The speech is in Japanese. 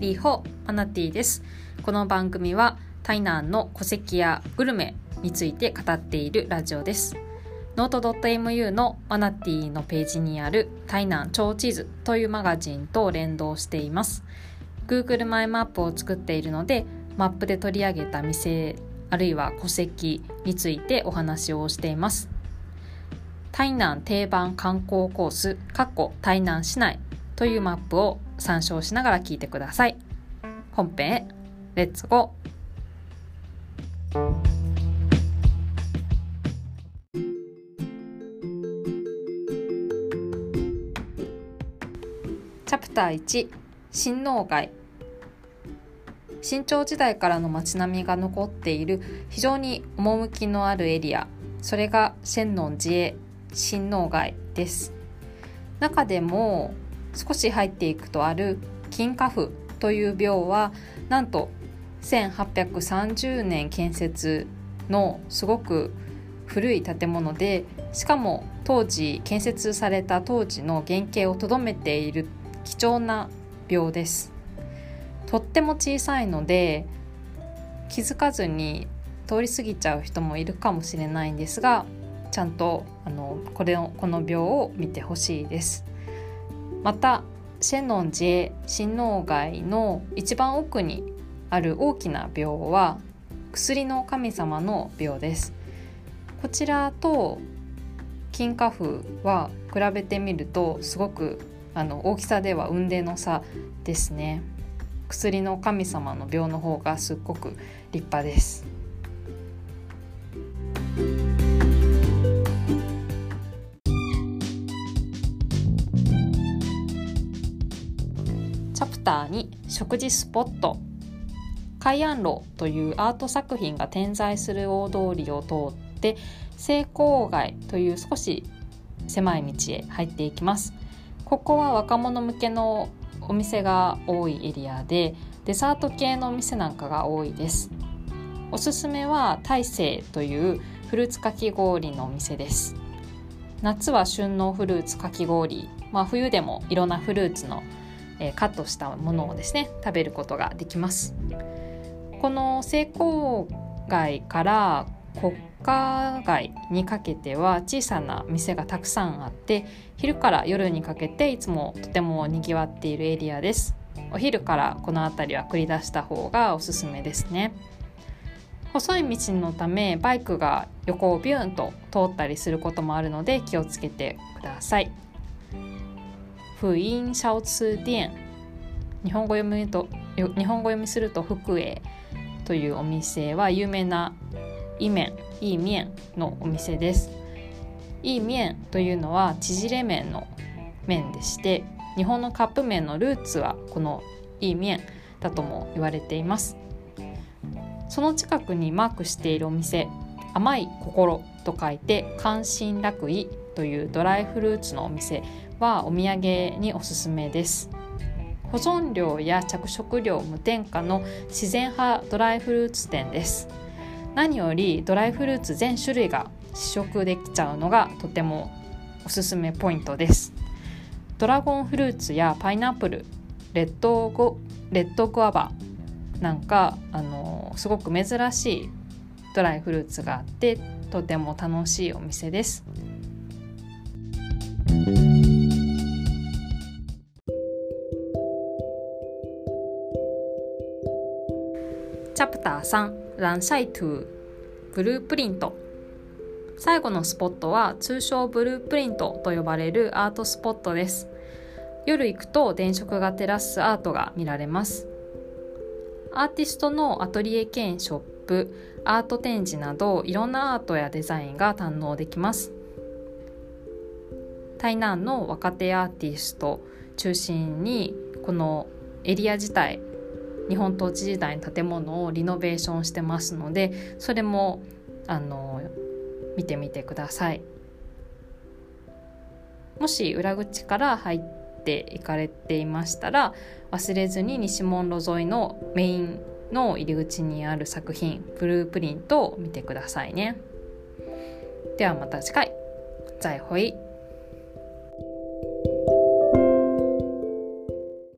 Lí hó マナティです。この番組は台南の古跡やグルメについて語っているラジオです。 note.mu のマナティのページにある台南超地図というマガジンと連動しています。Google マイマップを作っているのでマップで取り上げた店あるいは古跡についてお話をしています。台南定番観光コース台南市内というマップを参照しながら聞いてください。本編へ。レッツゴーチャプター1新農街新朝時代からの街並みが残っている。非常に趣のあるエリア。それが仙音寺へ新農街です。中でも少し入っていくとある金花府という廟はなんと1830年建設のすごく古い建物でしかも当時建設された当時の原型をとどめている貴重な廟です。とっても小さいので気づかずに通り過ぎちゃう人もいるかもしれないんですがちゃんとあのこれをこの病を見てほしいです。またシェノンジェ新農街の一番奥にある大きな病は薬の神様の病です。こちらと金花風は比べてみるとすごくあの大きさでは雲泥の差ですね。薬の神様の病の方がすっごく立派です。チャプター2食事スポット。海岸路というアート作品が点在する大通りを通って成功街という少し狭い道へ入っていきます。ここは若者向けのお店が多いエリアでデザート系のお店なんかが多いです。おすすめは大勢というフルーツかき氷のお店です。夏は旬のフルーツかき氷、まあ、冬でもいろんなフルーツの、えー、カットしたものをですね食べることができます。この成功街から国家街にかけては小さな店がたくさんあって昼から夜にかけていつもとてもにぎわっているエリアです。お昼からこの辺りは繰り出した方がおすすめですね。細い道のためバイクが横をビューンと通ったりすることもあるので気をつけてください福音小吃店日本語読みと日本語読みすると福栄というお店は有名なイメンイーミンのお店です。イーミンというのは縮れ麺の麺でして日本のカップ麺のルーツはこのイーミンだとも言われています。その近くにマークしているお店甘い心と書いて関心楽意というドライフルーツのお店。はお土産におすすめです。保存料や着色料無添加の自然派ドライフルーツ店です。何よりドライフルーツ全種類が試食できちゃうのがとてもおすすめポイントです。ドラゴンフルーツやパイナップルレッドゴレッドグアバなんかあのすごく珍しいドライフルーツがあってとても楽しいお店です。チャプター3ランシャイトゥブループリント。最後のスポットは通称ブループリントと呼ばれるアートスポットです。夜行くと電飾が照らすアートが見られます。アーティストのアトリエ兼ショップアート展示などいろんなアートやデザインが堪能できます。台南の若手アーティスト中心にこのエリア自体日本統治時代の建物をリノベーションしてますのでそれもあの見てみてください。もし裏口から入っていかれていましたら忘れずに西門路沿いのメインの入り口にある作品ブループリントを見てくださいね。ではまた次回。再会。